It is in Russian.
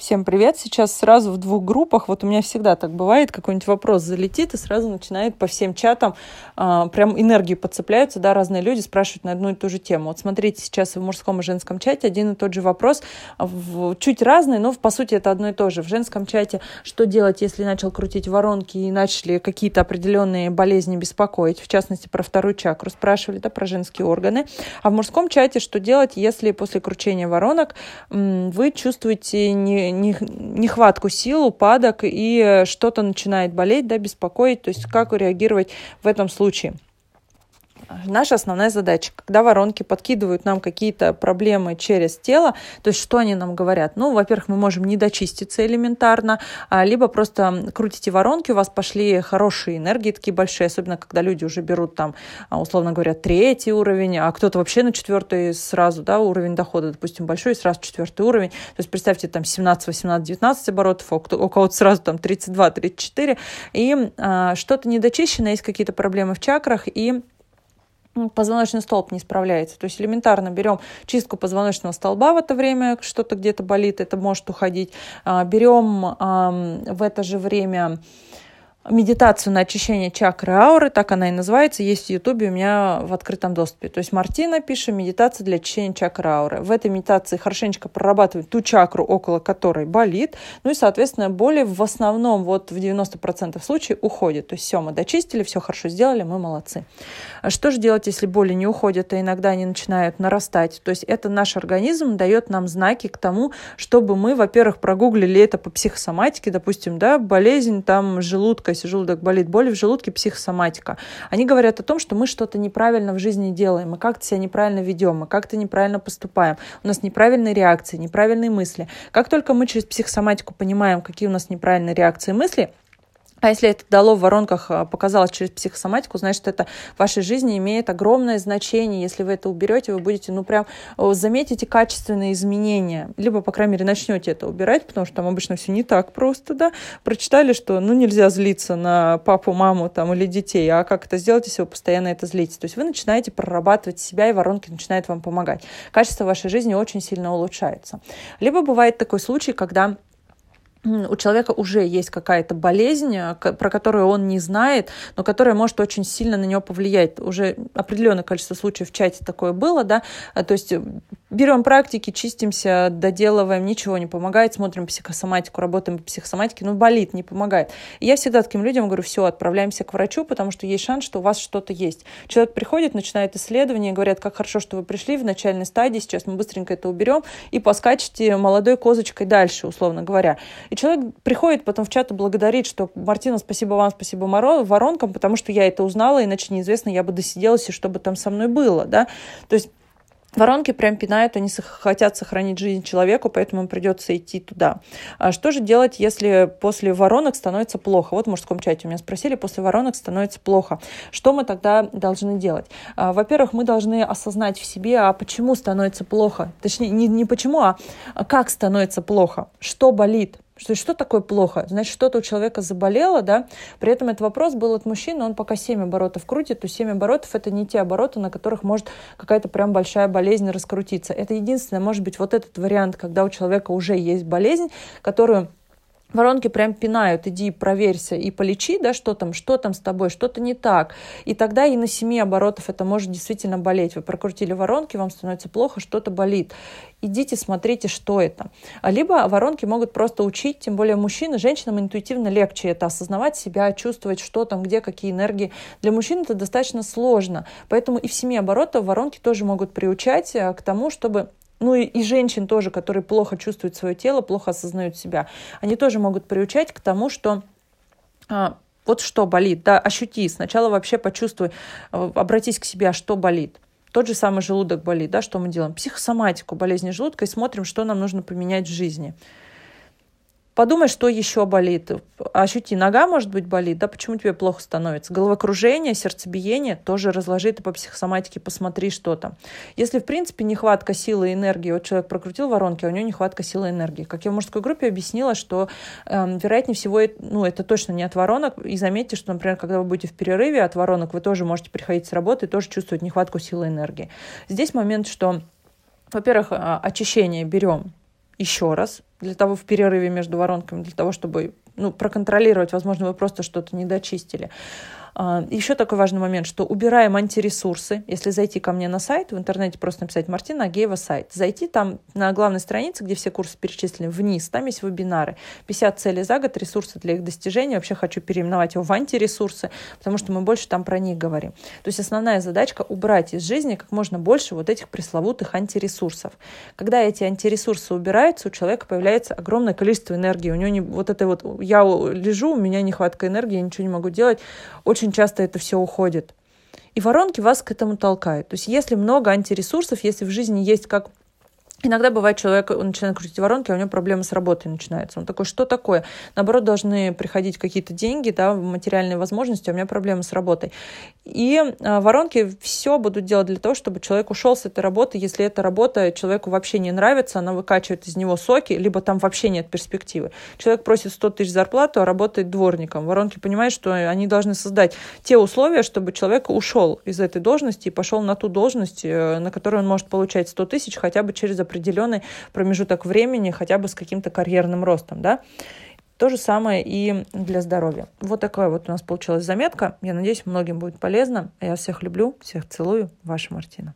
Всем привет! Сейчас сразу в двух группах, вот у меня всегда так бывает, какой-нибудь вопрос залетит и сразу начинает по всем чатам а, прям энергии подцепляются, да, разные люди спрашивают на одну и ту же тему. Вот смотрите, сейчас в мужском и женском чате один и тот же вопрос, в, чуть разный, но по сути это одно и то же. В женском чате что делать, если начал крутить воронки и начали какие-то определенные болезни беспокоить, в частности про вторую чакру спрашивали, да, про женские органы. А в мужском чате что делать, если после кручения воронок вы чувствуете не нехватку сил, упадок и что-то начинает болеть, да, беспокоить, то есть как реагировать в этом случае наша основная задача, когда воронки подкидывают нам какие-то проблемы через тело, то есть что они нам говорят? Ну, во-первых, мы можем не дочиститься элементарно, а, либо просто крутите воронки, у вас пошли хорошие энергии такие большие, особенно когда люди уже берут там, а, условно говоря, третий уровень, а кто-то вообще на четвертый сразу, да, уровень дохода, допустим, большой, сразу четвертый уровень. То есть представьте там 17, 18, 19 оборотов, а у кого-то сразу там 32, 34, и а, что-то недочищено, есть какие-то проблемы в чакрах, и позвоночный столб не справляется. То есть элементарно берем чистку позвоночного столба в это время, что-то где-то болит, это может уходить. А, берем в это же время медитацию на очищение чакры ауры, так она и называется, есть в Ютубе у меня в открытом доступе. То есть Мартина пишет медитация для очищения чакры ауры. В этой медитации хорошенечко прорабатывают ту чакру, около которой болит, ну и, соответственно, боли в основном вот в 90% случаев уходит. То есть все, мы дочистили, все хорошо сделали, мы молодцы. А что же делать, если боли не уходят, а иногда они начинают нарастать? То есть это наш организм дает нам знаки к тому, чтобы мы, во-первых, прогуглили это по психосоматике, допустим, да, болезнь там желудка, если желудок болит, боли в желудке, психосоматика. Они говорят о том, что мы что-то неправильно в жизни делаем, мы как-то себя неправильно ведем, мы как-то неправильно поступаем, у нас неправильные реакции, неправильные мысли. Как только мы через психосоматику понимаем, какие у нас неправильные реакции и мысли, а если это дало в воронках, а, показалось через психосоматику, значит, это в вашей жизни имеет огромное значение. Если вы это уберете, вы будете, ну, прям заметите качественные изменения. Либо, по крайней мере, начнете это убирать, потому что там обычно все не так просто, да. Прочитали, что, ну, нельзя злиться на папу, маму там или детей, а как это сделать, если вы постоянно это злите? То есть вы начинаете прорабатывать себя, и воронки начинают вам помогать. Качество вашей жизни очень сильно улучшается. Либо бывает такой случай, когда у человека уже есть какая-то болезнь, э, про которую он не знает, но которая может очень сильно на него повлиять. Уже определенное количество случаев в чате такое было, да, э, то есть э, берем практики, чистимся, доделываем, ничего не помогает, смотрим психосоматику, работаем по психосоматике, ну, болит, не помогает. И я всегда таким людям говорю, все, отправляемся к врачу, потому что есть шанс, что у вас что-то есть. Человек приходит, начинает исследование, говорят, как хорошо, что вы пришли в начальной стадии, сейчас мы быстренько это уберем и поскачете молодой козочкой дальше, условно говоря. И человек приходит потом в чат и благодарит, что Мартина, спасибо вам, спасибо воронкам, потому что я это узнала, иначе неизвестно, я бы досиделась, и что бы там со мной было, да. То есть Воронки прям пинают, они хотят сохранить жизнь человеку, поэтому им придется идти туда. А что же делать, если после воронок становится плохо? Вот в мужском чате у меня спросили, после воронок становится плохо. Что мы тогда должны делать? А, во-первых, мы должны осознать в себе, а почему становится плохо? Точнее, не, не почему, а как становится плохо? Что болит? Что, что такое плохо? Значит, что-то у человека заболело, да? При этом этот вопрос был от мужчины, он пока 7 оборотов крутит, то 7 оборотов это не те обороты, на которых может какая-то прям большая болезнь раскрутиться. Это единственное, может быть, вот этот вариант, когда у человека уже есть болезнь, которую Воронки прям пинают, иди проверься и полечи, да, что там, что там с тобой, что-то не так. И тогда и на семи оборотов это может действительно болеть. Вы прокрутили воронки, вам становится плохо, что-то болит. Идите, смотрите, что это. Либо воронки могут просто учить, тем более мужчины, женщинам интуитивно легче это осознавать себя, чувствовать, что там, где, какие энергии. Для мужчин это достаточно сложно. Поэтому и в семи оборотах воронки тоже могут приучать э, к тому, чтобы ну и, и женщин тоже, которые плохо чувствуют свое тело, плохо осознают себя, они тоже могут приучать к тому, что а, вот что болит, да, ощути, сначала вообще почувствуй, э, обратись к себе, а что болит. Тот же самый желудок болит, да, что мы делаем? Психосоматику болезни желудка и смотрим, что нам нужно поменять в жизни. Подумай, что еще болит. Ощути, нога, может быть, болит, да, почему тебе плохо становится? Головокружение, сердцебиение, тоже разложи ты по психосоматике, посмотри, что там. Если, в принципе, нехватка силы и энергии, вот человек прокрутил воронки, а у него нехватка силы и энергии. Как я в мужской группе объяснила, что, э, вероятнее всего, ну, это точно не от воронок. И заметьте, что, например, когда вы будете в перерыве от воронок, вы тоже можете приходить с работы и тоже чувствовать нехватку силы и энергии. Здесь момент, что, во-первых, а, очищение берем еще раз для того в перерыве между воронками, для того, чтобы ну, проконтролировать, возможно, вы просто что-то не дочистили. А, Еще такой важный момент, что убираем антиресурсы. Если зайти ко мне на сайт, в интернете просто написать Мартина Агеева сайт. Зайти там на главной странице, где все курсы перечислены, вниз, там есть вебинары. 50 целей за год, ресурсы для их достижения. Вообще хочу переименовать его в антиресурсы, потому что мы больше там про них говорим. То есть основная задачка убрать из жизни как можно больше вот этих пресловутых антиресурсов. Когда эти антиресурсы убираются, у человека появляется огромное количество энергии. У него не, вот это вот, я лежу, у меня нехватка энергии, я ничего не могу делать. Очень очень часто это все уходит. И воронки вас к этому толкают. То есть если много антиресурсов, если в жизни есть как Иногда бывает, человек он начинает крутить воронки, а у него проблемы с работой начинаются. Он такой, что такое? Наоборот, должны приходить какие-то деньги, да, материальные возможности, а у меня проблемы с работой. И а, воронки все будут делать для того, чтобы человек ушел с этой работы. Если эта работа человеку вообще не нравится, она выкачивает из него соки, либо там вообще нет перспективы. Человек просит 100 тысяч зарплату, а работает дворником. Воронки понимают, что они должны создать те условия, чтобы человек ушел из этой должности и пошел на ту должность, э, на которую он может получать 100 тысяч хотя бы через определенный промежуток времени, хотя бы с каким-то карьерным ростом, да. То же самое и для здоровья. Вот такая вот у нас получилась заметка. Я надеюсь, многим будет полезно. Я всех люблю, всех целую. Ваша Мартина.